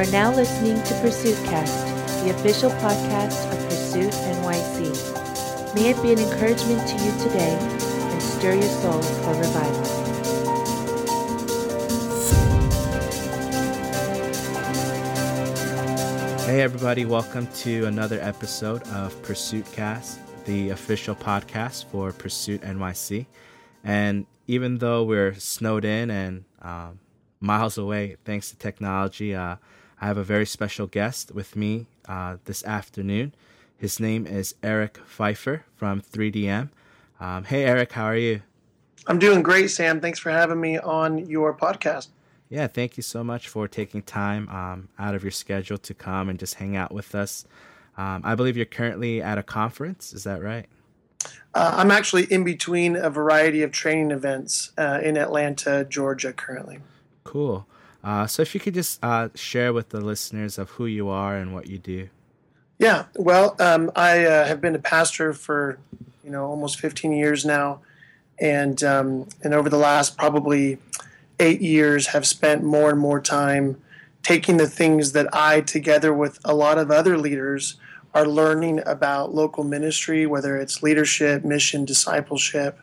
are now listening to Pursuit Cast, the official podcast of Pursuit NYC. May it be an encouragement to you today and stir your soul for revival. Hey, everybody, welcome to another episode of Pursuit Cast, the official podcast for Pursuit NYC. And even though we're snowed in and um, miles away thanks to technology, uh, I have a very special guest with me uh, this afternoon. His name is Eric Pfeiffer from 3DM. Um, hey, Eric, how are you? I'm doing great, Sam. Thanks for having me on your podcast. Yeah, thank you so much for taking time um, out of your schedule to come and just hang out with us. Um, I believe you're currently at a conference. Is that right? Uh, I'm actually in between a variety of training events uh, in Atlanta, Georgia, currently. Cool. Uh, so, if you could just uh, share with the listeners of who you are and what you do. Yeah. Well, um, I uh, have been a pastor for you know almost 15 years now, and um, and over the last probably eight years have spent more and more time taking the things that I, together with a lot of other leaders, are learning about local ministry, whether it's leadership, mission, discipleship,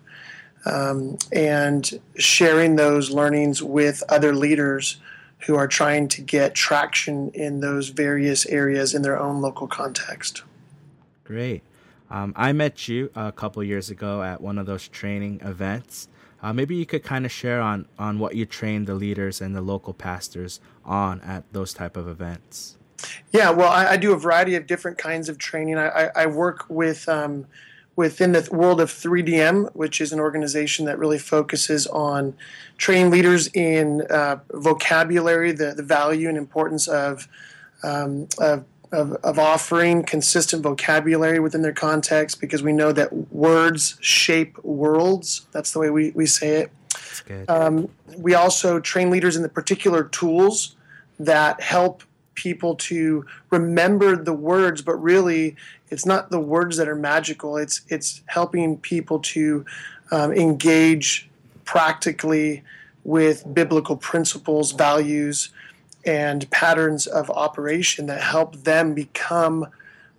um, and sharing those learnings with other leaders who are trying to get traction in those various areas in their own local context. Great. Um, I met you a couple years ago at one of those training events. Uh, maybe you could kind of share on on what you train the leaders and the local pastors on at those type of events. Yeah, well, I, I do a variety of different kinds of training. I, I, I work with um, within the world of 3DM, which is an organization that really focuses on training leaders in uh, vocabulary, the, the value and importance of, um, of of, of offering consistent vocabulary within their context because we know that words shape worlds. That's the way we, we say it. Um, we also train leaders in the particular tools that help people to remember the words, but really it's not the words that are magical. It's it's helping people to um, engage practically with biblical principles, values, and patterns of operation that help them become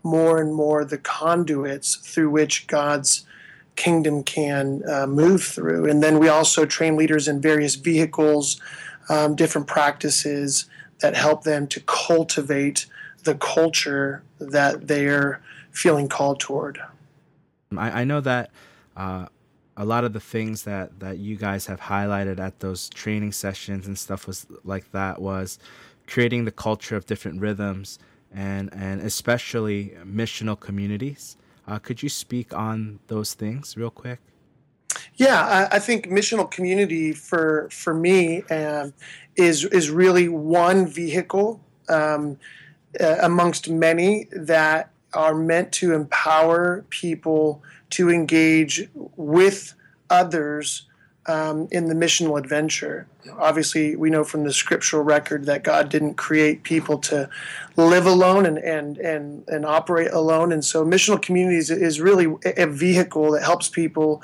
more and more the conduits through which God's kingdom can uh, move through. And then we also train leaders in various vehicles, um, different practices that help them to cultivate the culture that they're feeling called toward. I, I know that uh, a lot of the things that that you guys have highlighted at those training sessions and stuff was like that was creating the culture of different rhythms and and especially missional communities. Uh, could you speak on those things real quick? Yeah, I, I think missional community for for me um, is is really one vehicle um, uh, amongst many that are meant to empower people to engage with others um, in the missional adventure. Obviously, we know from the scriptural record that God didn't create people to live alone and and and, and operate alone, and so missional communities is really a vehicle that helps people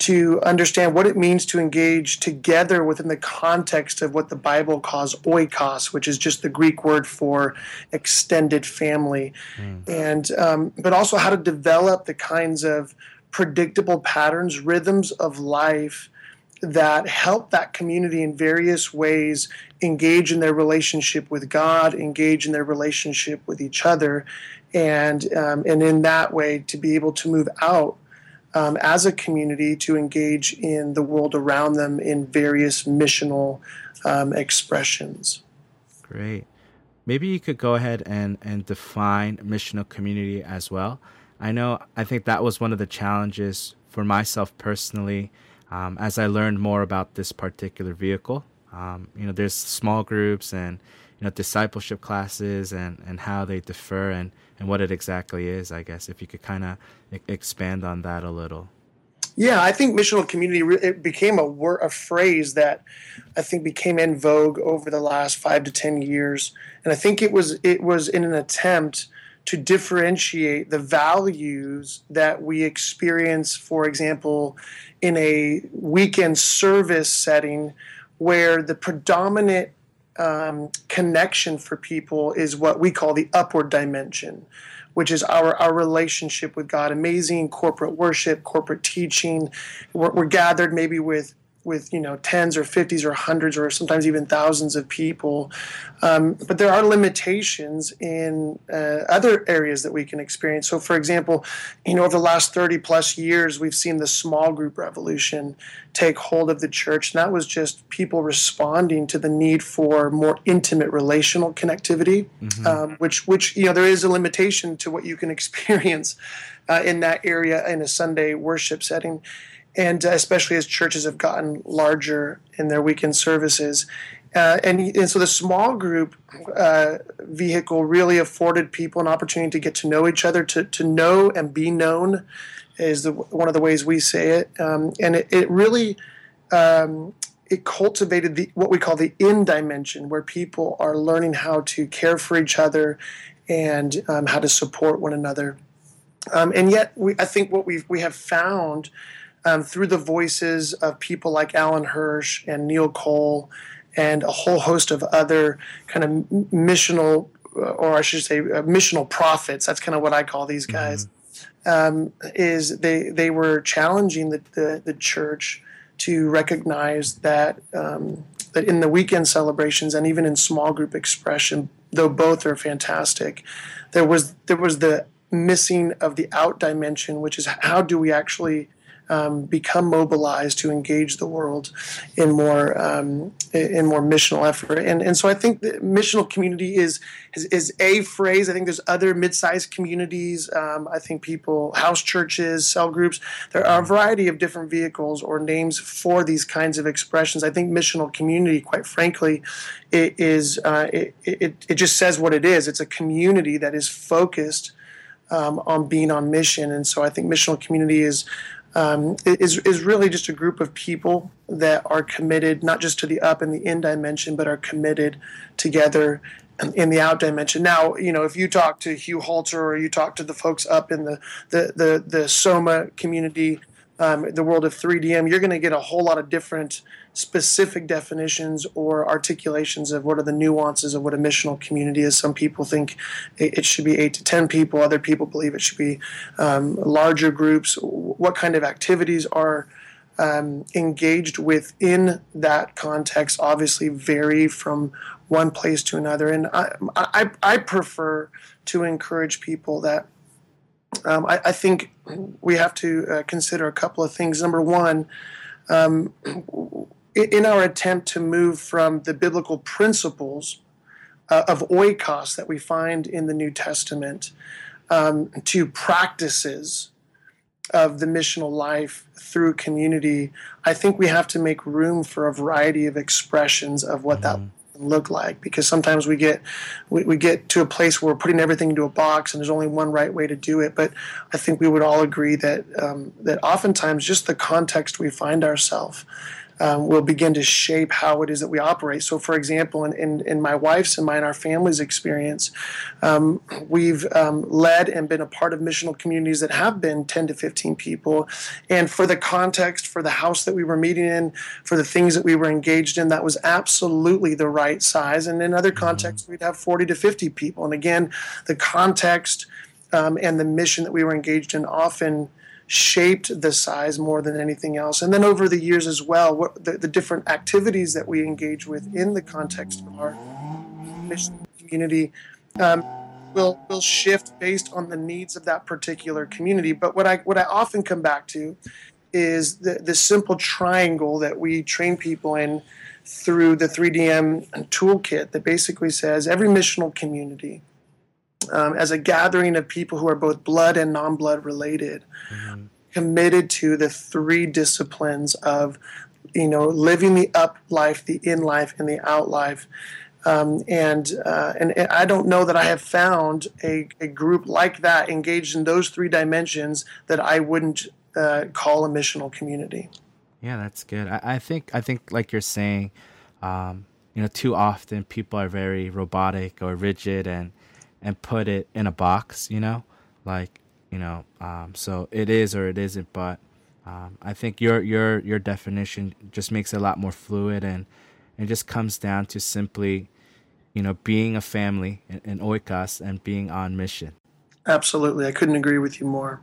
to understand what it means to engage together within the context of what the Bible calls oikos, which is just the Greek word for extended family, mm. and um, but also how to develop the kinds of predictable patterns, rhythms of life that help that community in various ways engage in their relationship with God, engage in their relationship with each other, and um, and in that way to be able to move out um, as a community to engage in the world around them in various missional um, expressions. Great. Maybe you could go ahead and, and define missional community as well. I know, I think that was one of the challenges for myself personally um, as I learned more about this particular vehicle. Um, you know, there's small groups and you know discipleship classes and, and how they differ and, and what it exactly is. I guess if you could kind of e- expand on that a little. Yeah, I think missional community it became a word, a phrase that I think became in vogue over the last five to ten years, and I think it was it was in an attempt to differentiate the values that we experience, for example, in a weekend service setting where the predominant um, connection for people is what we call the upward dimension, which is our, our relationship with God. Amazing corporate worship, corporate teaching. We're, we're gathered maybe with with you know tens or fifties or hundreds or sometimes even thousands of people. Um, but there are limitations in uh, other areas that we can experience. So for example you know over the last 30 plus years we've seen the small group revolution take hold of the church. And that was just people responding to the need for more intimate relational connectivity mm-hmm. um, which which you know there is a limitation to what you can experience uh, in that area in a sunday worship setting and uh, especially as churches have gotten larger in their weekend services. Uh, and, and so the small group uh, vehicle really afforded people an opportunity to get to know each other, to, to know and be known, is the, one of the ways we say it. Um, and it, it really um, it cultivated the what we call the in dimension, where people are learning how to care for each other and um, how to support one another. Um, and yet, we, I think what we we have found um, through the voices of people like Alan Hirsch and Neil Cole and a whole host of other kind of missional, uh, or I should say, uh, missional prophets. That's kind of what I call these mm-hmm. guys. Mm-hmm. Um, is they they were challenging the, the, the church to recognize that um, that in the weekend celebrations and even in small group expression, though both are fantastic, there was there was the missing of the out dimension, which is how do we actually um, become mobilized to engage the world in more um, in more missional effort. And and so I think the missional community is, is, is a phrase. I think there's other mid-sized communities. Um, I think people house churches, cell groups. There are a variety of different vehicles or names for these kinds of expressions. I think missional community, quite frankly, it is uh, it, it it just says what it is. It's a community that is focused. Um, on being on mission. And so I think missional community is um, is, is really just a group of people that are committed not just to the up and the in dimension, but are committed together in the out dimension. Now, you know, if you talk to Hugh Halter or you talk to the folks up in the the the, the Soma community, um, the world of 3DM, you're going to get a whole lot of different specific definitions or articulations of what are the nuances of what a missional community is. Some people think it should be eight to 10 people, other people believe it should be um, larger groups. What kind of activities are um, engaged within that context obviously vary from one place to another. And I, I, I prefer to encourage people that um, I, I, think we have to uh, consider a couple of things. Number one, um, in our attempt to move from the biblical principles uh, of oikos that we find in the New Testament um, to practices of the missional life through community, I think we have to make room for a variety of expressions of what mm-hmm. that look like because sometimes we get we, we get to a place where we're putting everything into a box and there's only one right way to do it but i think we would all agree that um, that oftentimes just the context we find ourselves um, will begin to shape how it is that we operate. So, for example, in, in, in my wife's and mine, our family's experience, um, we've um, led and been a part of missional communities that have been 10 to 15 people. And for the context, for the house that we were meeting in, for the things that we were engaged in, that was absolutely the right size. And in other contexts, we'd have 40 to 50 people. And again, the context um, and the mission that we were engaged in often shaped the size more than anything else. And then over the years as well, what the, the different activities that we engage with in the context of our mission community um, will will shift based on the needs of that particular community. But what I what I often come back to is the, the simple triangle that we train people in through the 3DM toolkit that basically says every missional community um, as a gathering of people who are both blood and non blood related, mm-hmm. committed to the three disciplines of you know living the up life, the in life, and the out life. Um, and, uh, and, and I don't know that I have found a, a group like that engaged in those three dimensions that I wouldn't uh, call a missional community. Yeah, that's good. I, I think I think like you're saying, um, you know, too often people are very robotic or rigid and and put it in a box, you know, like you know. Um, so it is or it isn't, but um, I think your your your definition just makes it a lot more fluid and it just comes down to simply, you know, being a family in, in oikos and being on mission. Absolutely, I couldn't agree with you more.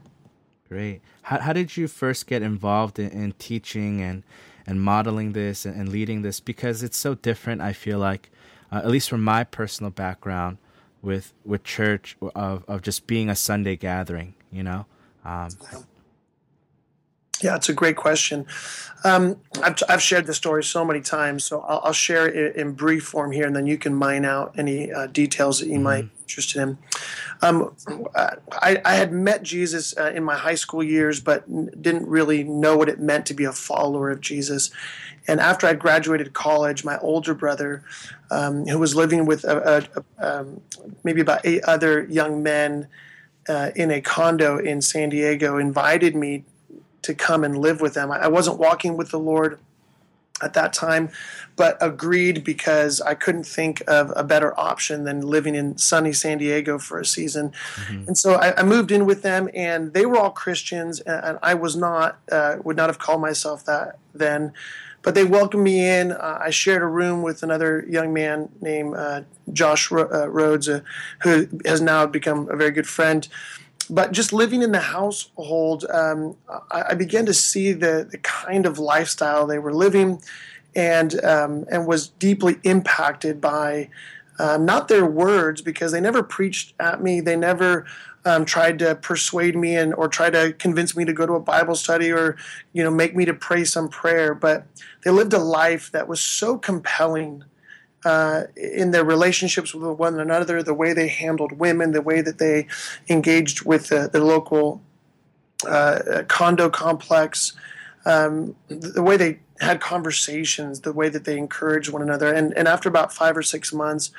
Great. How how did you first get involved in, in teaching and and modeling this and, and, leading this? Because it's so different. I feel like, uh, at least from my personal background, with with church of of just being a Sunday gathering. You know. Um, yeah, it's a great question. Um, I've, I've shared the story so many times, so I'll, I'll, share it in brief form here, and then you can mine out any uh, details that you mm-hmm. might interested in. Um, I, I, had met Jesus uh, in my high school years, but didn't really know what it meant to be a follower of Jesus. And after I graduated college, my older brother, um, who was living with a, a, a, um, maybe about eight other young men uh, in a condo in San Diego, invited me to come and live with them. I wasn't walking with the Lord at that time, but agreed because I couldn't think of a better option than living in sunny San Diego for a season. Mm-hmm. And so I, I, moved in with them, and they were all Christians, and I was not, uh, would not have called myself that then. But they welcomed me in. Uh, I shared a room with another young man named uh, Josh uh, Rhodes, uh, who has now become a very good friend but just living in the household, um, I, I, began to see the, the kind of lifestyle they were living, and um, and was deeply impacted by um, not their words because they never preached at me. They never um, tried to persuade me and or try to convince me to go to a Bible study or you know make me to pray some prayer. But they lived a life that was so compelling uh, in their relationships with one another, the way they handled women, the way that they engaged with the, the local uh, condo complex, um, the way they had conversations, the way that they encouraged one another. And, and after about five or six months,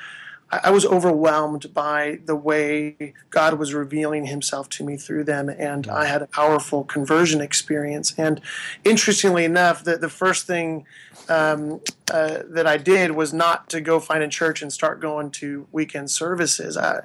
I was overwhelmed by the way God was revealing Himself to me through them, and I had a powerful conversion experience. And interestingly enough, the, the first thing um, uh, that I did was not to go find a church and start going to weekend services. I,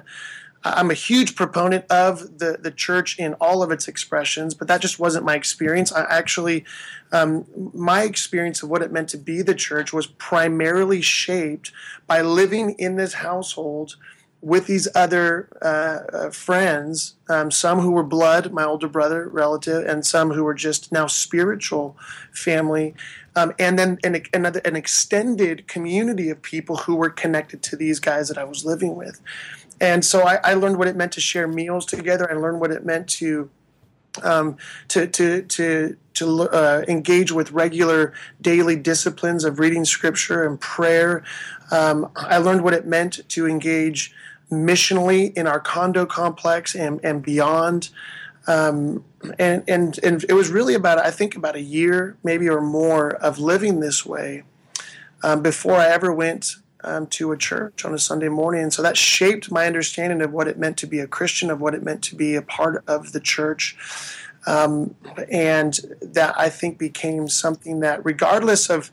I'm a huge proponent of the, the church in all of its expressions, but that just wasn't my experience. I actually, um, my experience of what it meant to be the church was primarily shaped by living in this household with these other uh, uh, friends, um, some who were blood, my older brother, relative, and some who were just now spiritual family, um, and then an, another, an extended community of people who were connected to these guys that I was living with. And so I, I learned what it meant to share meals together. I learned what it meant to um, to to to to uh, engage with regular daily disciplines of reading scripture and prayer. Um, I learned what it meant to engage missionally in our condo complex and, and beyond. Um, and, and, and it was really about, I think, about a year, maybe or more, of living this way um, before I ever went um, to a church on a Sunday morning. And so that shaped my understanding of what it meant to be a Christian, of what it meant to be a part of the church. Um, and that I think became something that, regardless of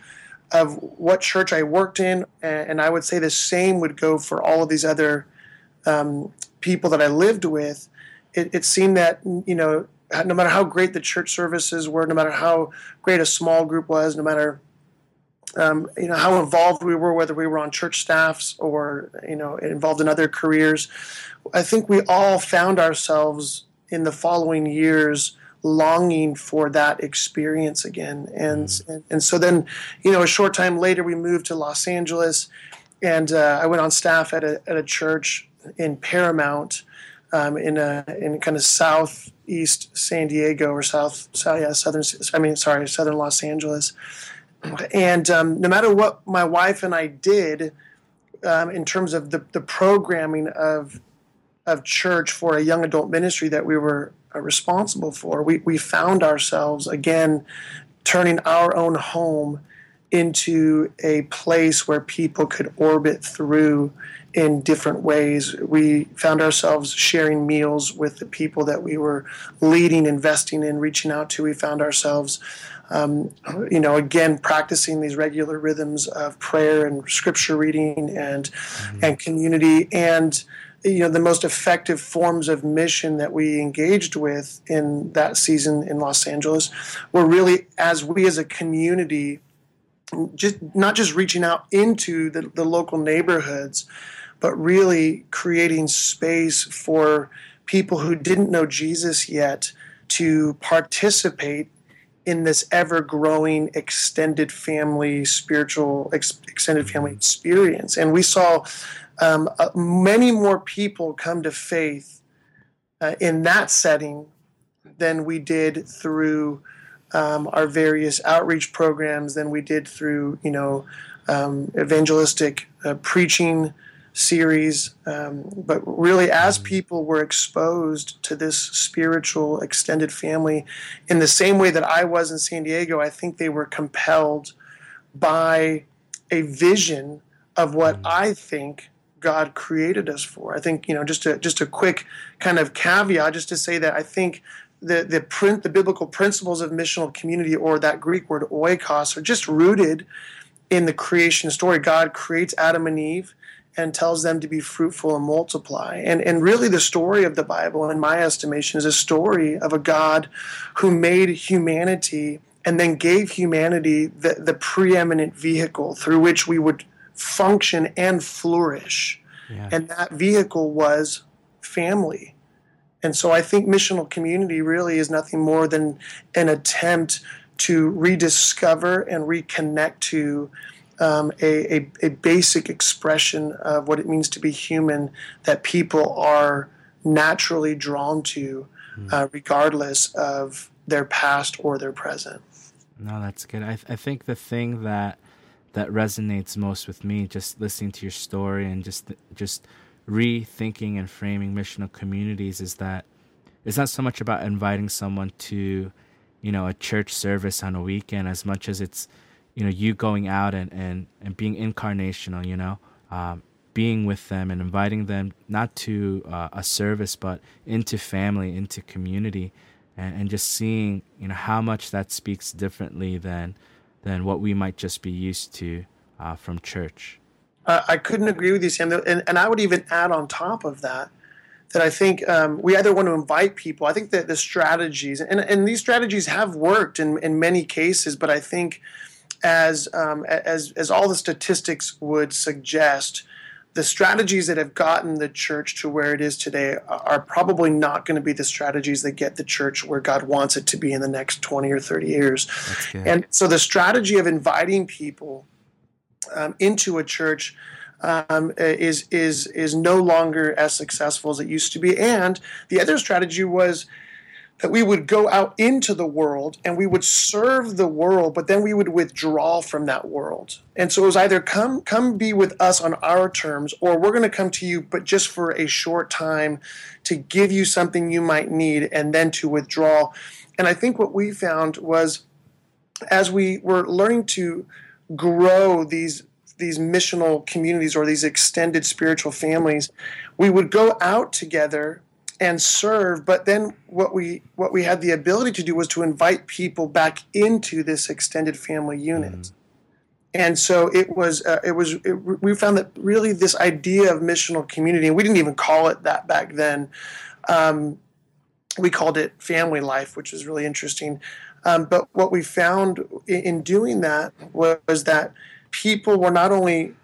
of what church I worked in, and I would say the same would go for all of these other um, people that I lived with. It, it seemed that you know, no matter how great the church services were, no matter how great a small group was, no matter um, you know how involved we were, whether we were on church staffs or you know involved in other careers. I think we all found ourselves in the following years longing for that experience again, and mm-hmm. and, and, so then you know a short time later we moved to Los Angeles, and uh, I went on staff at a at a church in Paramount. Um, in a in kind of southeast San Diego or south, south yeah southern I mean sorry southern Los Angeles, and um, no matter what my wife and I did um, in terms of the, the programming of of church for a young adult ministry that we were uh, responsible for, we, we found ourselves again turning our own home into a place where people could orbit through in different ways. We found ourselves sharing meals with the people that we were leading, investing in, reaching out to. We found ourselves um, you know, again, practicing these regular rhythms of prayer and scripture reading and mm-hmm. and community and you know the most effective forms of mission that we engaged with in that season in Los Angeles were really as we as a community just not just reaching out into the, the local neighborhoods, but really creating space for people who didn't know Jesus yet to participate in this ever growing extended family spiritual ex- extended family experience. And we saw um, uh, many more people come to faith uh, in that setting than we did through um, our various outreach programs than we did through you know um, evangelistic uh, preaching series. Um, but really, as mm-hmm. people were exposed to this spiritual extended family in the same way that I was in San Diego, I think they were compelled by a vision of what mm-hmm. I think God created us for. I think you know just a just a quick kind of caveat, just to say that I think the the print the biblical principles of missional community or that Greek word oikos are just rooted in the creation story. God creates Adam and Eve and tells them to be fruitful and multiply. And, and really, the story of the Bible, in my estimation, is a story of a God who made humanity and then gave humanity the, the preeminent vehicle through which we would function and flourish. Yeah. And that vehicle was family. And so I think missional community really is nothing more than an attempt to rediscover and reconnect to um, a, a, a, basic expression of what it means to be human that people are naturally drawn to, hmm. uh, regardless of their past or their present. No, that's good. I, th- I think the thing that that resonates most with me, just listening to your story and just just rethinking and framing missional communities, is that it's not so much about inviting someone to, you know, a church service on a weekend as much as it's you know you going out and and, and being incarnational you know um, being with them and inviting them not to uh, a service but into family into community and, and just seeing you know how much that speaks differently than than what we might just be used to uh, from church uh, i couldn't agree with you sam and, and i would even add on top of that that I think um, we either want to invite people. I think that the strategies, and, and these strategies have worked in, in many cases, but I think as um, as as all the statistics would suggest, the strategies that have gotten the church to where it is today are probably not going to be the strategies that get the church where God wants it to be in the next 20 or 30 years. And so the strategy of inviting people um, into a church um, is is is no longer as successful as it used to be. And the other strategy was that we would go out into the world and we would serve the world, but then we would withdraw from that world. And so it was either come come be with us on our terms, or we're going to come to you, but just for a short time to give you something you might need and then to withdraw. And I think what we found was as we were learning to grow these these missional communities or these extended spiritual families, we would go out together and serve but then what we what we had the ability to do was to invite people back into this extended family unit mm. and so it was uh, it was it, we found that really this idea of missional community and we didn't even call it that back then um, we called it family life which was really interesting um, but what we found in, in doing that was, was that people were not only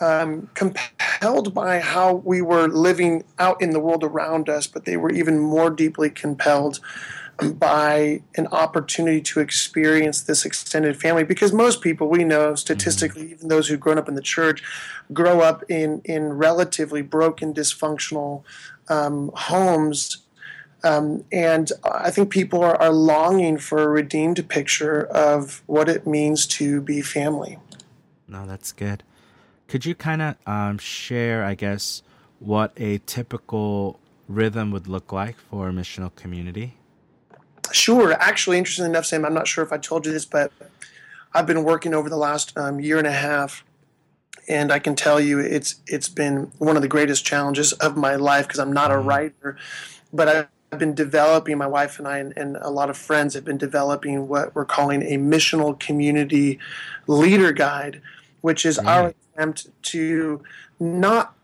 um, compelled by how we were living out in the world around us, but they were even more deeply compelled by an opportunity to experience this extended family because most people we know statistically even those who've grown up in the church grow up in in relatively broken dysfunctional um, homes um, and I think people are, are longing for a redeemed picture of what it means to be family. No, that's good. Could you kind of um, share, I guess, what a typical rhythm would look like for a missional community? Sure. Actually, interestingly enough, Sam, I'm not sure if I told you this, but I've been working over the last um, year and a half, and I can tell you it's it's been one of the greatest challenges of my life because I'm not a mm-hmm. writer, but I I've been developing, my wife and I, and, and, a lot of friends have been developing what we're calling a missional community leader guide, which is mm. our attempt to not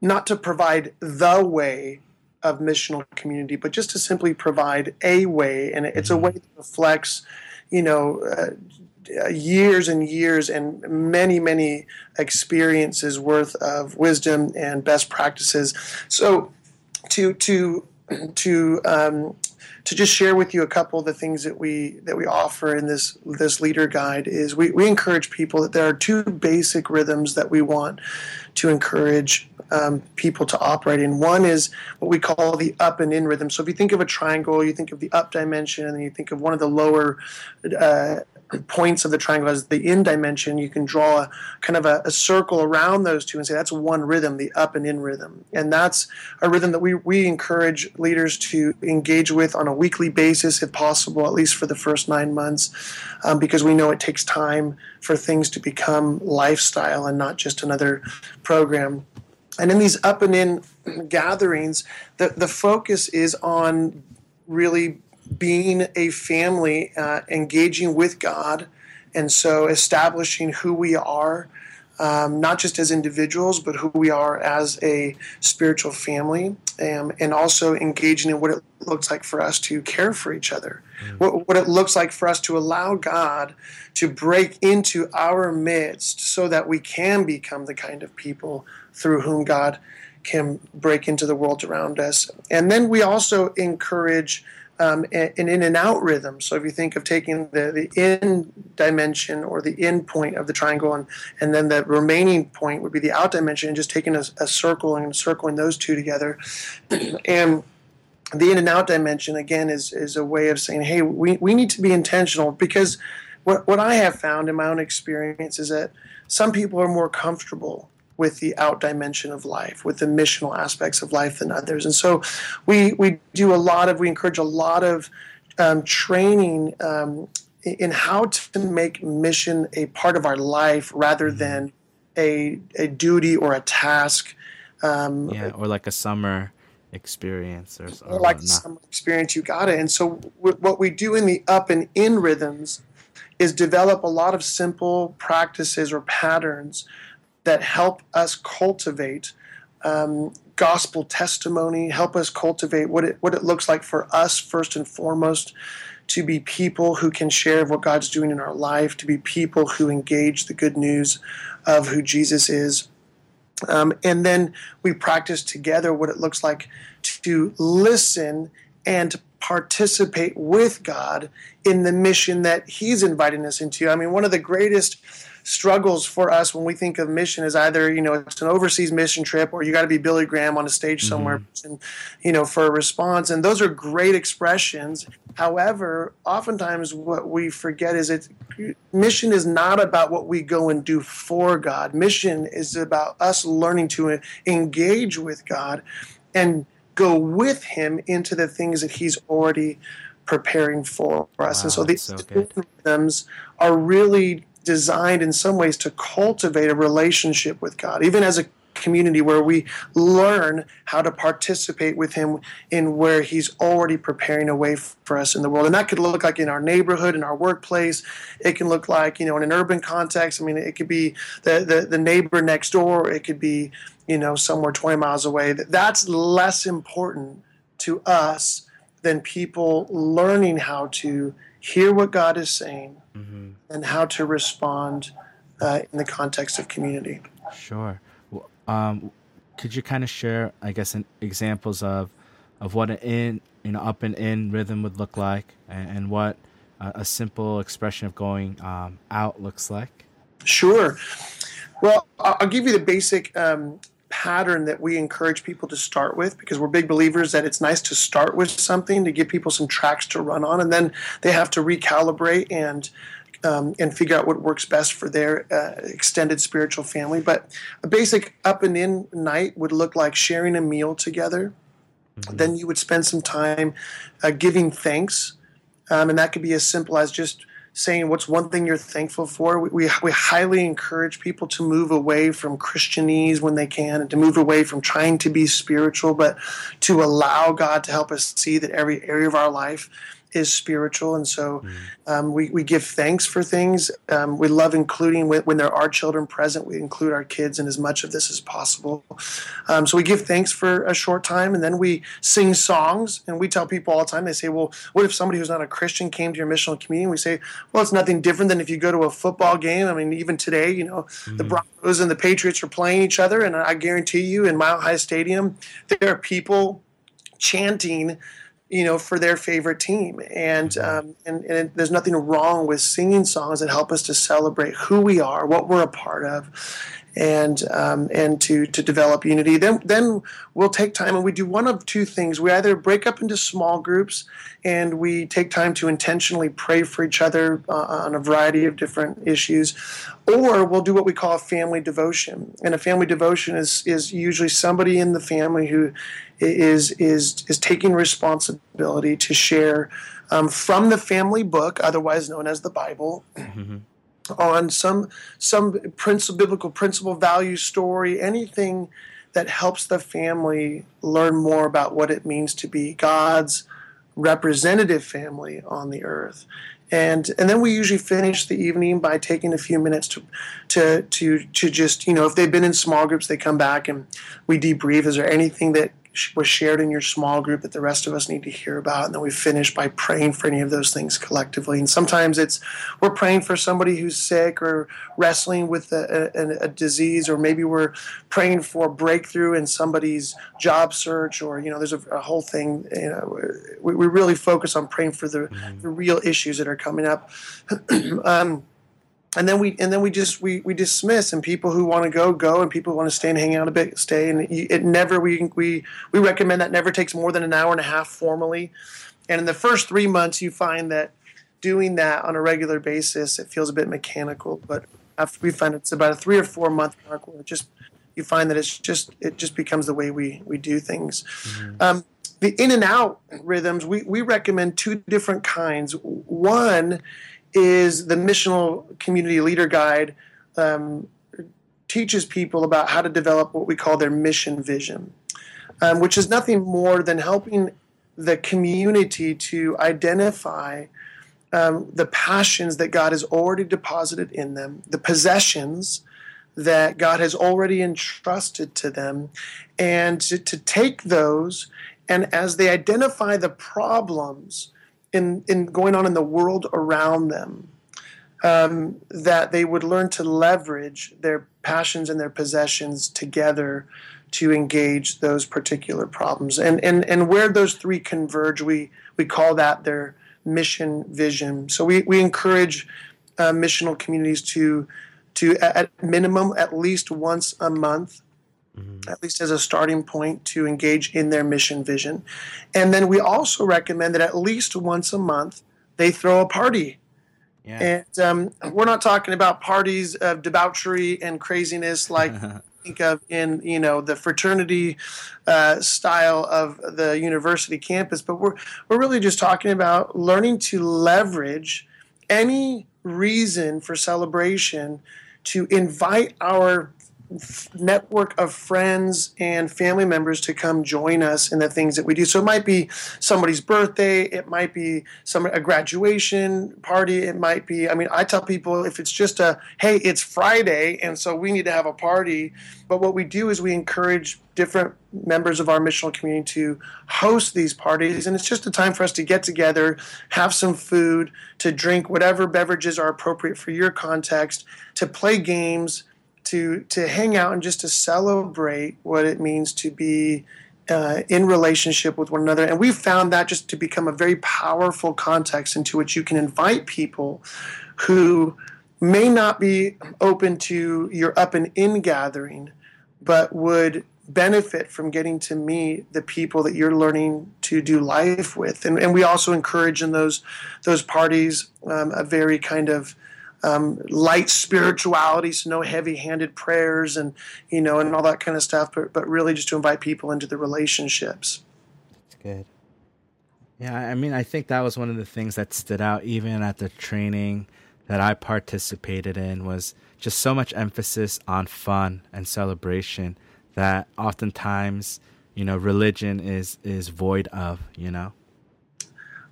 not to provide the way of missional community, but just to simply provide a way, and it's a mm-hmm. way that reflects, you know, uh, years and years and many many experiences worth of wisdom and best practices. So to to to um, to just share with you a couple of the things that we that we offer in this this leader guide is we, we encourage people that there are two basic rhythms that we want to encourage um, people to operate in. One is what we call the up and in rhythm. So if you think of a triangle, you think of the up dimension, and then you think of one of the lower uh, points of the triangle as the in dimension, you can draw a, kind of a, a, circle around those two and say that's one rhythm, the up and in rhythm. And that's a rhythm that we, we encourage leaders to engage with on a weekly basis, if possible, at least for the first nine months, um, because we know it takes time for things to become lifestyle and not just another program. And in these up and in gatherings, the, the focus is on really being a family, uh, engaging with God, and so establishing who we are, um, not just as individuals, but who we are as a spiritual family, um, and also engaging in what it looks like for us to care for each other, mm. what, what it looks like for us to allow God to break into our midst so that we can become the kind of people through whom God can break into the world around us. And then we also encourage um, an in and out rhythm. So if you think of taking the, the in dimension or the in point of the triangle, and, and then the remaining point would be the out dimension, and just taking a, a circle and circling those two together. and the in and out dimension, again, is, is a way of saying, hey, we, we need to be intentional because what, what I have found in my own experience is that some people are more comfortable with the out dimension of life, with the missional aspects of life than others. And so we, we do a lot of, we encourage a lot of um, training um, in how to make mission a part of our life rather mm-hmm. than a, a duty or a task. Um, yeah, or like a summer experience or, or like a summer experience, you got it. And so w- what we do in the up and in rhythms is develop a lot of simple practices or patterns that help us cultivate um, gospel testimony, help us cultivate what it what it looks like for us first and foremost to be people who can share what God's doing in our life, to be people who engage the good news of who Jesus is. Um, and then we practice together what it looks like to listen and participate with God in the mission that He's inviting us into. I mean, one of the greatest struggles for us when we think of mission is either you know it's an overseas mission trip or you got to be Billy Graham on a stage somewhere, mm-hmm. and, you know, for a response. And those are great expressions. However, oftentimes what we forget is it mission is not about what we go and do for God. Mission is about us learning to engage with God and go with Him into the things that He's already preparing for us. Wow, and so these so rhythms are really designed in some ways to cultivate a relationship with God, even as a community where we learn how to participate with Him in where He's already preparing a way for us in the world. And that could look like in our neighborhood, in our workplace. It can look like, you know, in an urban context. I mean, it could be the, the, the neighbor next door, it could be, you know, somewhere 20 miles away. That's less important to us than people learning how to hear what God is saying mm-hmm. and how to respond uh, in the context of community. Sure. Um, could you kind of share, I guess, examples of of what an in, you know, up and in rhythm would look like, and, and what uh, a simple expression of going um, out looks like? Sure. Well, I'll give you the basic um, pattern that we encourage people to start with because we're big believers that it's nice to start with something to give people some tracks to run on, and then they have to recalibrate and um, and figure out what works best for their uh, extended spiritual family. But a basic up and in night would look like sharing a meal together. Mm-hmm. Then you would spend some time uh, giving thanks, um, and that could be as simple as just saying what's one thing you're thankful for. We, we, we, highly encourage people to move away from Christianese when they can and to move away from trying to be spiritual, but to allow God to help us see that every area of our life is spiritual, and so mm. um, we we give thanks for things. Um, we love including when, when, there are children present. We include our kids in as much of this as possible. Um, so we give thanks for a short time, and then we sing songs. And we tell people all the time. They say, "Well, what if somebody who's not a Christian came to your missional community?" We say, "Well, it's nothing different than if you go to a football game. I mean, even today, you know, mm. the Broncos and the Patriots are playing each other, and I guarantee you, in Mile High Stadium, there are people." chanting you know, for their favorite team. And, mm-hmm. um, and, and there's nothing wrong with singing songs that help us to celebrate who we are, what we're a part of, and um, and to to develop unity. Then then we'll take time and we do one of two things. We either break up into small groups and we take time to intentionally pray for each other uh, on a variety of different issues, or we'll do what we call a family devotion. And a family devotion is is usually somebody in the family who is is is taking responsibility to share um, from the family book, otherwise known as the Bible. Mm-hmm on some some principle, biblical principle, value, story, anything that helps the family learn more about what it means to be God's representative family on the earth. And and then we usually finish the evening by taking a few minutes to to to to just you know if they've been in small groups they come back and we debrief. Is there anything that was shared in your small group that the rest of us need to hear about. And then we finish by praying for any of those things collectively. And sometimes it's we're praying for somebody who's sick or wrestling with a, a, a disease, or maybe we're praying for breakthrough in somebody's job search, or, you know, there's a, a whole thing. You know, we, we, really focus on praying for the, mm-hmm. the real issues that are coming up. um, and then we and then we just we, we dismiss and people who want to go go and people who want to stay and hang out a bit stay and it never we we we recommend that never takes more than an hour and a half formally. And in the first three months you find that doing that on a regular basis it feels a bit mechanical but after we find it's about a three or four month mark where it just you find that it's just it just becomes the way we we do things. Mm-hmm. um, the in and out rhythms we, we recommend two different kinds. One is the missional community leader guide um, teaches people about how to develop what we call their mission vision, um, which is nothing more than helping the community to identify um, the passions that God has already deposited in them, the possessions that God has already entrusted to them, and to, to take those and as they identify the problems in, in going on in the world around them. Um, that they would learn to leverage their passions and their possessions together to engage those particular problems. And, and, and where those three converge, we, we call that their mission vision. So we, we encourage uh, missional communities to, to, at minimum, at least once a month, mm-hmm. at least as a starting point to engage in their mission vision. And then we also recommend that at least once a month they throw a party. Yeah. And um, we're not talking about parties of debauchery and craziness like think of in you know the fraternity uh, style of the university campus, but we're we're really just talking about learning to leverage any reason for celebration to invite our network of friends and family members to come join us in the things that we do. So it might be somebody's birthday, it might be some a graduation party, it might be I mean I tell people if it's just a hey, it's Friday and so we need to have a party, but what we do is we encourage different members of our missional community to host these parties and it's just a time for us to get together, have some food, to drink whatever beverages are appropriate for your context, to play games to to hang out and just to celebrate what it means to be uh, in relationship with one another. And we've found that just to become a very powerful context into which you can invite people who may not be open to your up and in gathering, but would benefit from getting to meet the people that you're learning to do life with. And, and we also encourage in those those parties um, a very kind of um, light spirituality, so no heavy-handed prayers and you know and all that kind of stuff, but but really just to invite people into the relationships. That's good. Yeah, I mean, I think that was one of the things that stood out even at the training that I participated in was just so much emphasis on fun and celebration that oftentimes, you know, religion is is void of, you know.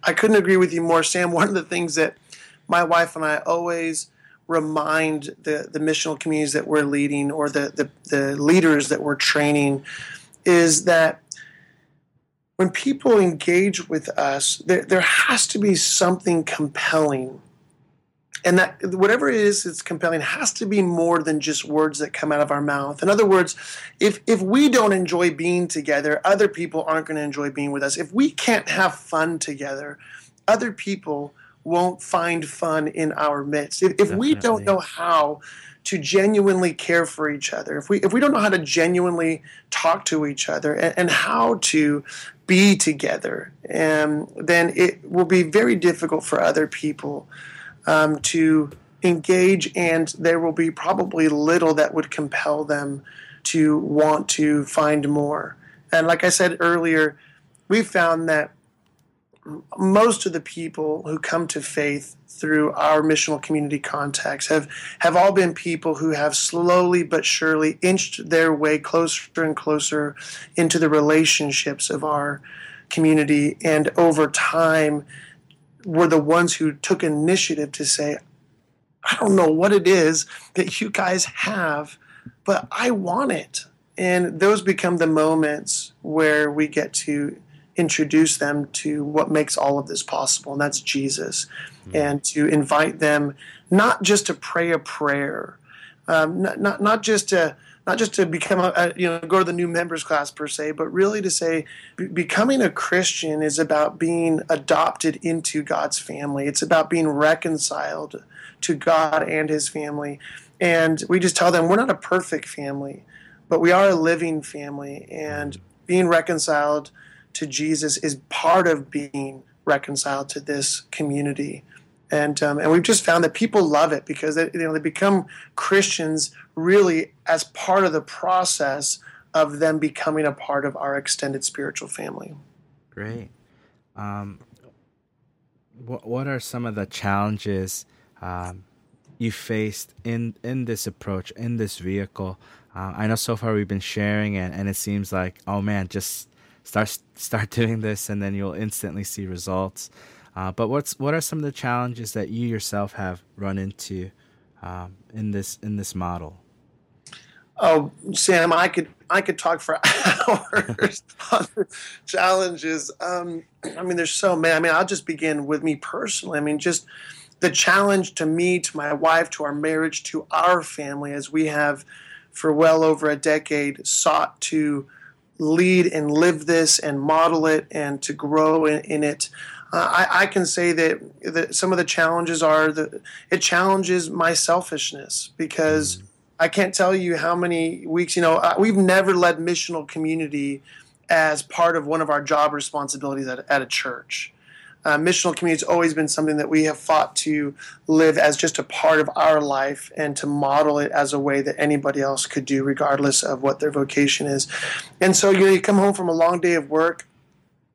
I I couldn't agree with you more, Sam. One of the things that my wife and I always remind the, the missional communities that we're leading or the, the, the leaders that we're training is that when people engage with us, there, there has to be something compelling. And that whatever it is that's compelling has to be more than just words that come out of our mouth. In other words if if we don't enjoy being together other people aren't going to enjoy being with us. If we can't have fun together other people won't find fun in our midst if, if we don't know how to genuinely care for each other if we if we don't know how to genuinely talk to each other and, and how to be together um, then it will be very difficult for other people um, to engage, and there will be probably little that would compel them to want to find more. And like I said earlier, we found that most of the people who come to faith through our missional community contacts have, have all been people who have slowly but surely inched their way closer and closer into the relationships of our community. And over time, were the ones who took initiative to say, I don't know what it is that you guys have, but I want it. And those become the moments where we get to introduce them to what makes all of this possible, and that's Jesus. Mm-hmm. And to invite them not just to pray a prayer, um, not, not, not just to not just to become a, a, you know go to the new members class per se, but really to say be, becoming a Christian is about being adopted into God's family. It's about being reconciled to God and His family, and we just tell them we're not a perfect family, but we are a living family, and being reconciled to Jesus is part of being reconciled to this community and um, and we've just found that people love it because they, you know they become Christians really as part of the process of them becoming a part of our extended spiritual family. Great. Um, what what are some of the challenges um, you faced in in this approach in this vehicle? Uh, I know so far we've been sharing and, and it seems like oh man just start start doing this and then you'll instantly see results. Uh, but what's what are some of the challenges that you yourself have run into um, in this in this model? Oh, Sam, I could I could talk for hours on challenges. Um, I mean, there's so many. I mean, I'll just begin with me personally. I mean, just the challenge to me, to my wife, to our marriage, to our family, as we have for well over a decade sought to lead and live this and model it and to grow in, in it. Uh, I, I, can say that, that some of the challenges are that it challenges my selfishness because. I can't tell you how many weeks, you know, we've never led missional community as part of one of our job responsibilities at, at a church. Uh, missional community has always been something that we have fought to live as just a part of our life and to model it as a way that anybody else could do, regardless of what their vocation is. And so, you know, you come home from a long day of work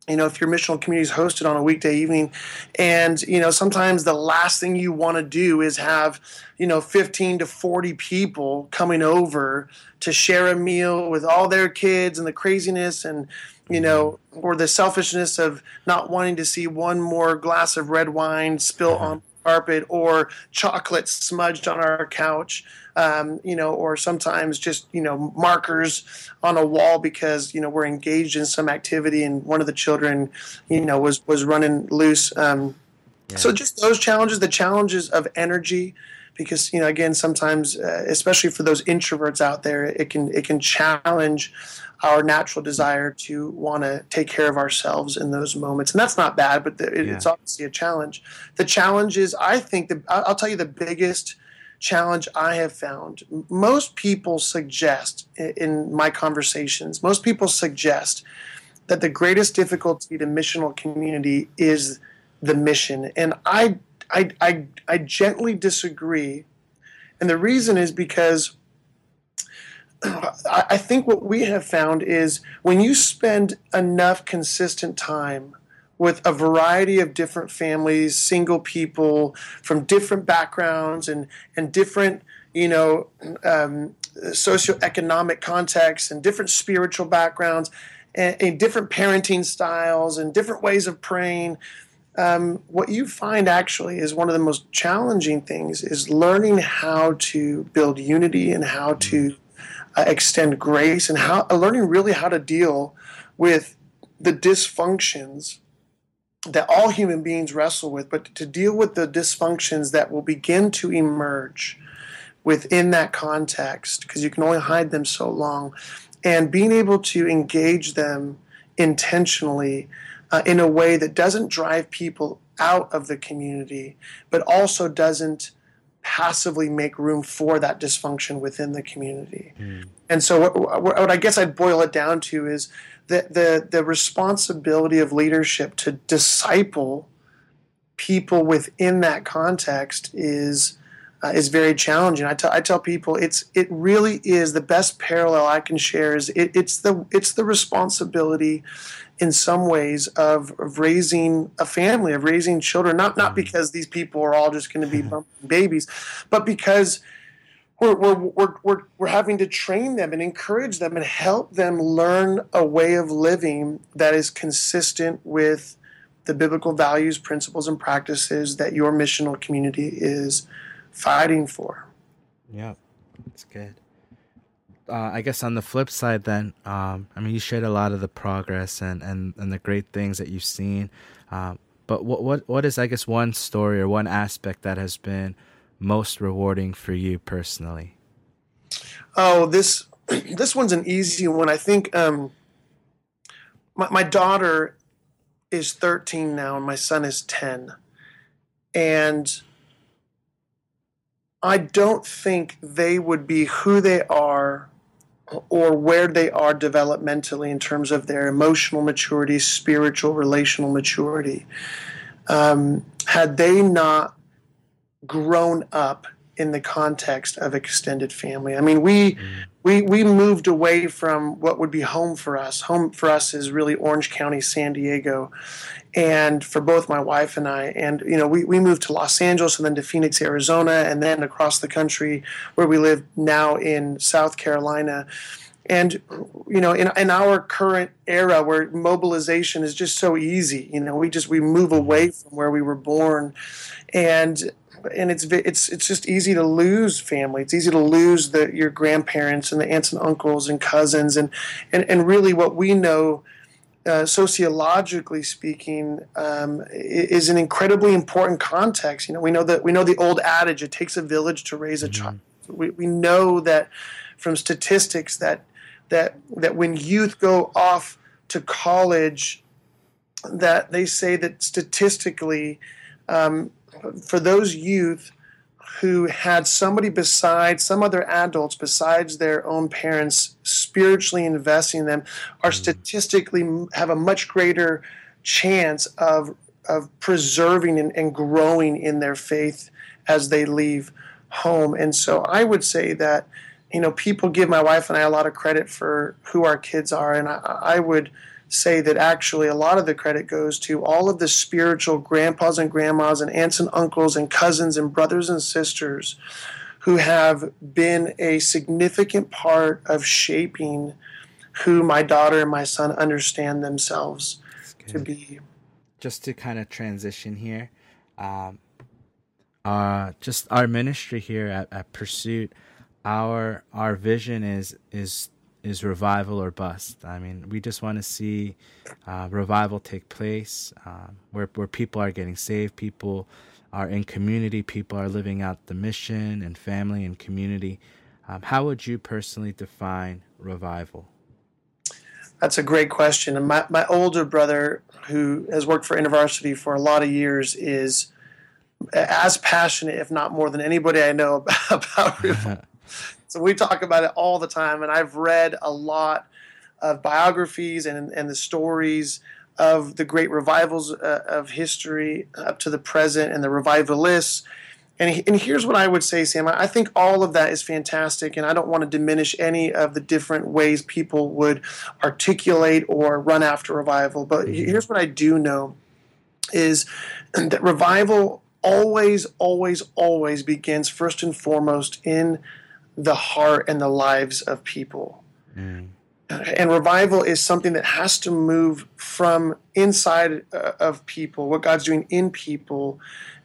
you know, if your missional community is hosted on a weekday evening, and you know, sometimes the last thing you want to do is have, you know, 15 to 40 people coming over to share a meal with all their kids and the craziness and, you know, or the selfishness of not wanting to see one more glass of red wine spill on carpet or chocolate smudged on our couch um, you know, or sometimes just you know markers on a wall because you know we're engaged in some activity and one of the children, you know, was was running loose. Um, yeah. So just those challenges, the challenges of energy, because you know again sometimes, uh, especially for those introverts out there, it can it can challenge our natural desire to want to take care of ourselves in those moments and that's not bad but the, it, yeah. it's obviously a challenge the challenge is i think the, i'll tell you the biggest challenge I have found. Most people suggest in my conversations, most people suggest that the greatest difficulty to missional community is the mission. And I, I, I, I gently disagree. And the reason is because I think what we have found is when you spend enough consistent time with a variety of different families, single people from different backgrounds and, and different, you know, um, socioeconomic contexts and different spiritual backgrounds and, and, different parenting styles and different ways of praying. um, what you find actually is one of the most challenging things is learning how to build unity and how to uh, extend grace and how uh, learning really how to deal with the dysfunctions that all human beings wrestle with, but to deal with the dysfunctions that will begin to emerge within that context, because you can only hide them so long, and being able to engage them intentionally uh, in a way that doesn't drive people out of the community, but also doesn't passively make room for that dysfunction within the community. Mm. And so, what, what, I guess I'd boil it down to is the, the, the responsibility of leadership to disciple people within that context is. Uh, is very challenging. I tell I tell people it's it really is the best parallel I can share is it, it's the it's the responsibility in some ways of, of raising a family, of raising children, not not mm. because these people are all just going to be babies, but because we're, we're, we're, we're, we're having to train them and encourage them and help them learn a way of living that is consistent with the biblical values, principles, and practices that your missional community is fighting for. Yeah, that's good uh, I guess on the flip side, then, um, I mean, you shared a lot of the progress and, and, and the great things that you've seen. Um, but what, what, what is, I guess, one story or one aspect that has been most rewarding for you personally? Oh, this, this one's an easy one. I think um, my, my daughter is 13 now and my son is 10. And I don't think they would be who they are or where they are developmentally in terms of their emotional maturity, spiritual, relational maturity, um, had they not grown up in the context of extended family. I mean, we we we moved away from what would be home for us. Home for us is really Orange County, San Diego, and for both my wife and I. And you know, we we moved to Los Angeles and then to Phoenix, Arizona, and then across the country where we live now in South Carolina. And you know, in in our current era where mobilization is just so easy, you know, we just we move mm-hmm. away from where we were born, and and it's it's it's just easy to lose family. It's easy to lose the your grandparents and the aunts and uncles and cousins and and and really what we know. Uh, sociologically speaking, um, is an incredibly important context. You know, we know that we know the old adage: "It takes a village to raise a mm-hmm. child." We, we know that from statistics that that that when youth go off to college, that they say that statistically, um, for those youth who had somebody besides some other adults besides their own parents spiritually investing in them are mm. statistically have a much greater chance of of preserving and, and growing in their faith as they leave home and so i would say that you know people give my wife and i a lot of credit for who our kids are and i, I would say that actually a lot of the credit goes to all of the spiritual grandpas and grandmas and aunts and uncles and cousins and brothers and sisters who have been a significant part of shaping who my daughter and my son understand themselves to be. Just to kind of transition here, um, uh, just our ministry here at, at Pursuit, our our vision is is is revival or bust. I mean, we just want to see uh, revival take place uh, where where people are getting saved, people are in community, people are living out the mission and family and community. Um, how would you personally define revival? That's a great question. And my, my older brother, who has worked for InterVarsity for a lot of years, is as passionate, if not more than anybody I know about, about revival. So we talk about it all the time, and I've read a lot of biographies and and the stories of the great revivals uh, of history up to the present and the revivalists. And, and here's what I would say, Sam. I think all of that is fantastic, and I don't want to diminish any of the different ways people would articulate or run after revival. But mm-hmm. here's what I do know is that revival always, always, always begins first and foremost in the heart and the lives of people. Mm. and revival is something that has to move from inside uh, of people, what God's doing in people,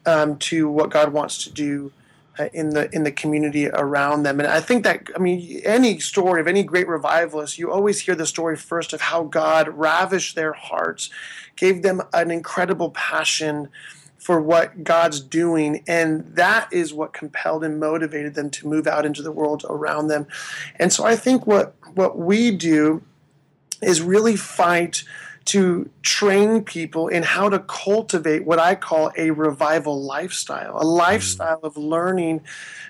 um, to what God wants to do uh, in the in the community around them. And I think that I mean any story of any great revivalist, you always hear the story first of how God ravished their hearts, gave them an incredible passion for what God's doing. And that is what compelled and motivated them to move out into the world around them. And so I think what, what we do is really fight to train people in how to cultivate what I call a revival lifestyle, a lifestyle of learning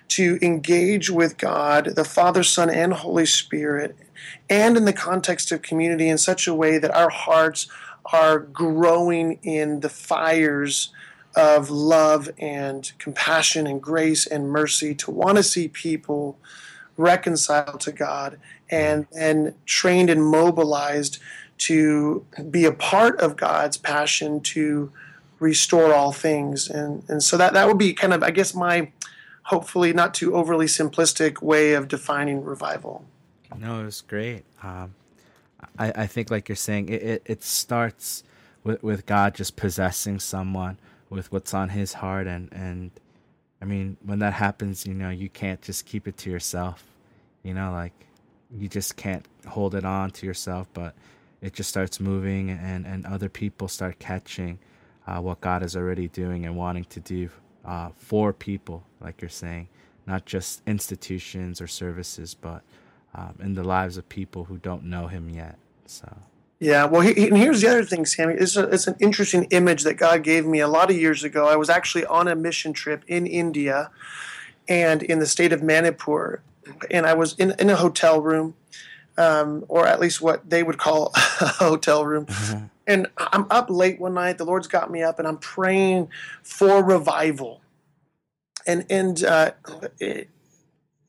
to engage with God, the Father, Son, and Holy Spirit, and in the context of community in such a way that our hearts are growing in the fires of love and compassion and grace and mercy to want to see people reconciled to God and then trained and mobilized to be a part of God's passion to restore all things. And, and so that, that would be kind of, I guess, my hopefully not too overly simplistic way of defining revival. No, it was great. Um, I, I think, like you're saying, it, it, it starts with, with God just possessing someone with what's on his heart and and I mean when that happens you know you can't just keep it to yourself. You know like you just can't hold it on to yourself but it just starts moving and and other people start catching uh, what God is already doing and wanting to do uh, for people like you're saying. Not just institutions or services but um, in the lives of people who don't know him yet. So yeah, well, he, and here's the other thing, Sammy. It's, a, it's an interesting image that God gave me a lot of years ago. I was actually on a mission trip in India and in the state of Manipur, and I was in, in a hotel room, um, or at least what they would call a hotel room. Mm-hmm. And I'm up late one night. The Lord's got me up, and I'm praying for revival. And and uh, it,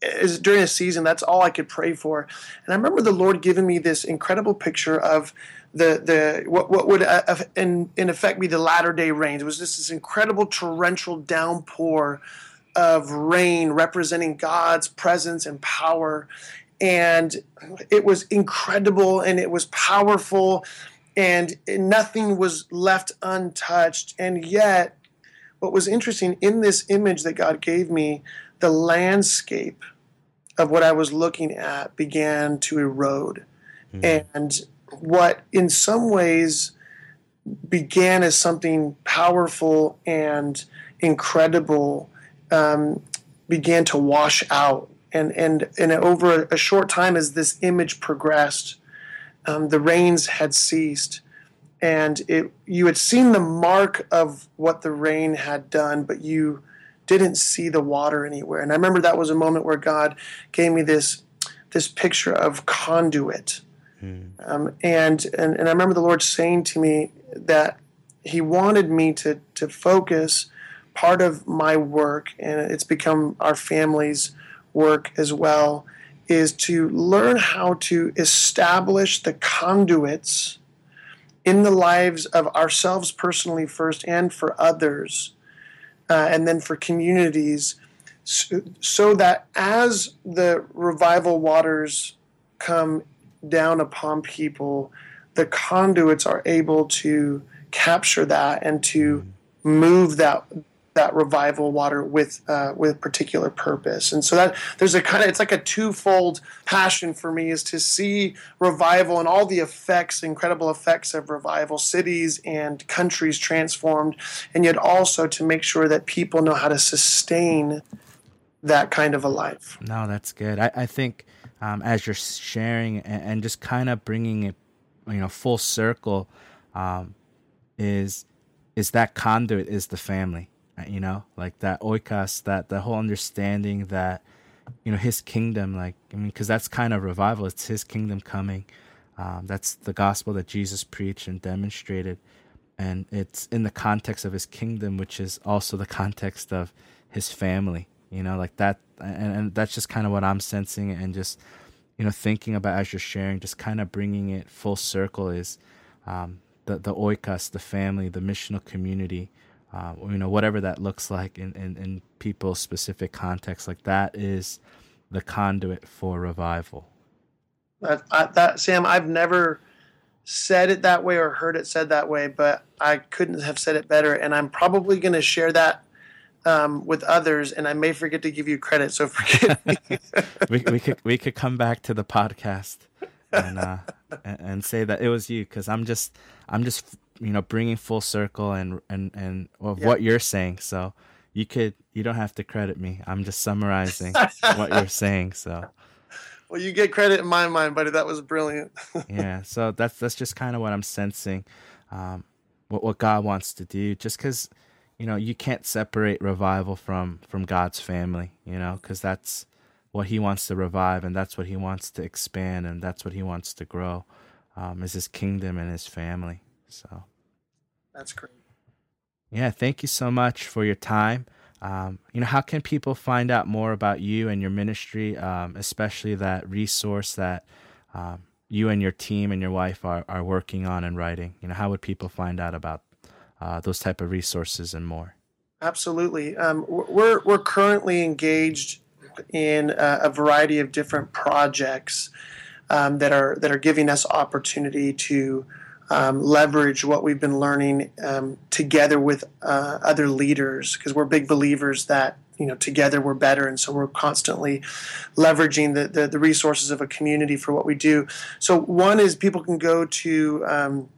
is during a season that's all I could pray for. And I remember the Lord giving me this incredible picture of the the what what would uh, in in effect be the latter day rains. It was just this incredible torrential downpour of rain representing God's presence and power. And it was incredible and it was powerful and nothing was left untouched. And yet, what was interesting in this image that God gave me, the landscape of what I was looking at began to erode. Mm-hmm. And what in some ways began as something powerful and incredible um, began to wash out. And, and, and over a short time, as this image progressed, um, the rains had ceased. And it, you had seen the mark of what the rain had done, but you didn't see the water anywhere. And I remember that was a moment where God gave me this this picture of conduit. Mm. Um, and, and and I remember the Lord saying to me that He wanted me to to focus part of my work, and it's become our family's work as well, is to learn how to establish the conduits in the lives of ourselves personally first and for others uh, and then for communities, so, so that as the revival waters come down upon people, the conduits are able to capture that and to move that that revival water with uh, with particular purpose. And so that there's a kind of it's like a twofold passion for me is to see revival and all the effects, incredible effects of revival, cities and countries transformed, and yet also to make sure that people know how to sustain that kind of a life. No, that's good. I, I think um, as you're sharing and, and, just kind of bringing it, you know, full circle, um, is is that conduit is the family you know like that oikos that the whole understanding that you know his kingdom like i mean because that's kind of revival. It's his kingdom coming. Um, that's the gospel that jesus preached and demonstrated. And it's in the context of his kingdom which is also the context of his family you know like that and, and that's just kind of what i'm sensing and just you know thinking about as you're sharing just kind of bringing it full circle is um, the the oikos the family the missional community uh, you know, whatever that looks like in, in, in people's specific context, like that is the conduit for revival. That, I, that Sam, I've never said it that way or heard it said that way, but I couldn't have said it better. And I'm probably going to share that um, with others, and I may forget to give you credit. So forgive me. we, we could we could come back to the podcast and uh, and, and say that it was you because I'm just I'm just you know bringing full circle and and and of yeah. what you're saying. So you could you don't have to credit me. I'm just summarizing what you're saying. So. Well, you get credit in my mind, buddy. That was brilliant. yeah, so that's that's just kind of what I'm sensing, um, what what God wants to do. Just because you know you can't separate revival from from god's family you know because that's what he wants to revive and that's what he wants to expand and that's what he wants to grow um, is his kingdom and his family so that's great. Yeah thank you so much for your time. Um, you know how can people find out more about you and your ministry um, especially that resource that um, you and your team and your wife are, are working on and writing? You know how would people find out about uh, those type of resources and more. Absolutely, um, we're we're currently engaged in a, a variety of different projects um, that are that are giving us opportunity to um, leverage what we've been learning um, together with uh, other leaders because we're big believers that you know together we're better and so we're constantly leveraging the, the, the resources of a community for what we do so one is people can go to um,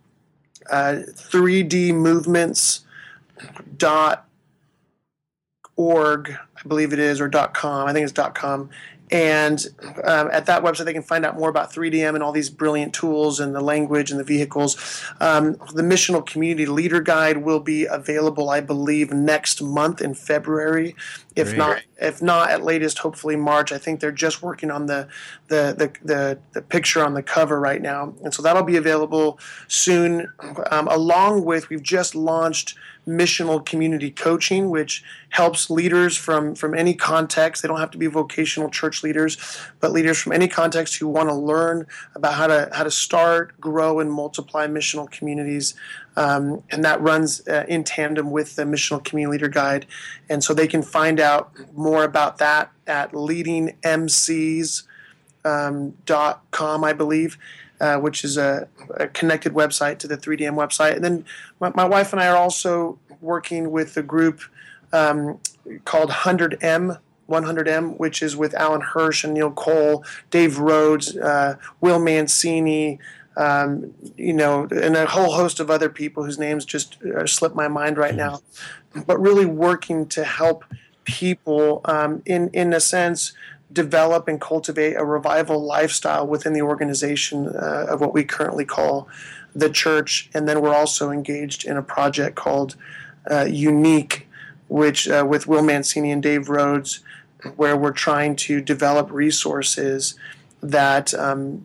uh, 3D movements dot org, I believe it is, or dot com. I think it's dot com. And um, at that website, they can find out more about 3DM and all these brilliant tools and the language and the vehicles. Um, the Missional Community Leader Guide will be available, I believe, next month in February. If Great. not, if not at latest, hopefully March. I think they're just working on the, the the, the the picture on the cover right now, and so that'll be available soon. Um, along with, we've just launched missional community coaching, which helps leaders from, from any context. They don't have to be vocational church leaders, but leaders from any context who want to learn about how to how to start, grow, and multiply missional communities. Um, and that runs uh, in tandem with the missional community leader guide. And so they can find out more about that at leadingmcs.com, um, I believe. Uh, which is a, a, connected website to the 3DM website. And then my, my wife and I are also working with a group um, called 100M. 100M, which is with Alan Hirsch and Neil Cole, Dave Rhodes, uh, Will Mancini, um, you know, and a whole host of other people whose names just uh, slip my mind right now. But really working to help people, um, in in a sense, develop and cultivate a revival lifestyle within the organization uh, of what we currently call the church. And then we're also engaged in a project called uh, Younique, which uh, with Will Mancini and Dave Rhodes, where we're trying to develop resources that um,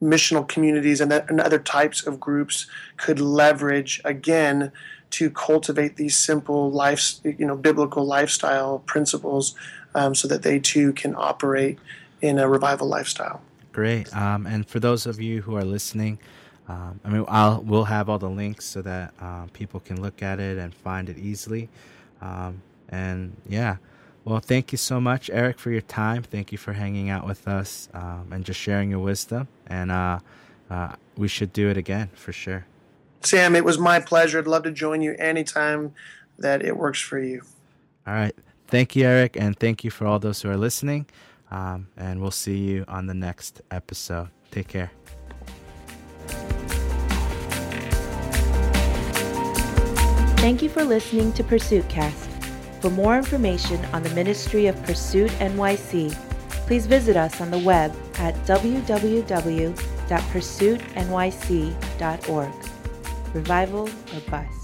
missional communities and, that, and other types of groups could leverage again to cultivate these simple life, you know, biblical lifestyle principles um, so that they too can operate in a revival lifestyle. Great. Um, and for those of you who are listening, um, I mean, I'll we'll have all the links so that uh, people can look at it and find it easily. Um, and yeah, well, thank you so much, Eric, for your time. Thank you for hanging out with us um, and just sharing your wisdom. And uh, uh, we should do it again for sure. Sam, it was my pleasure. I'd love to join you anytime that it works for you. All right. Thank you, Eric, and thank you for all those who are listening. Um, and we'll see you on the next episode. Take care. Thank you for listening to Pursuit Cast. For more information on the ministry of Pursuit NYC, please visit us on the web at www.pursuitnyc.org. Revival or bust.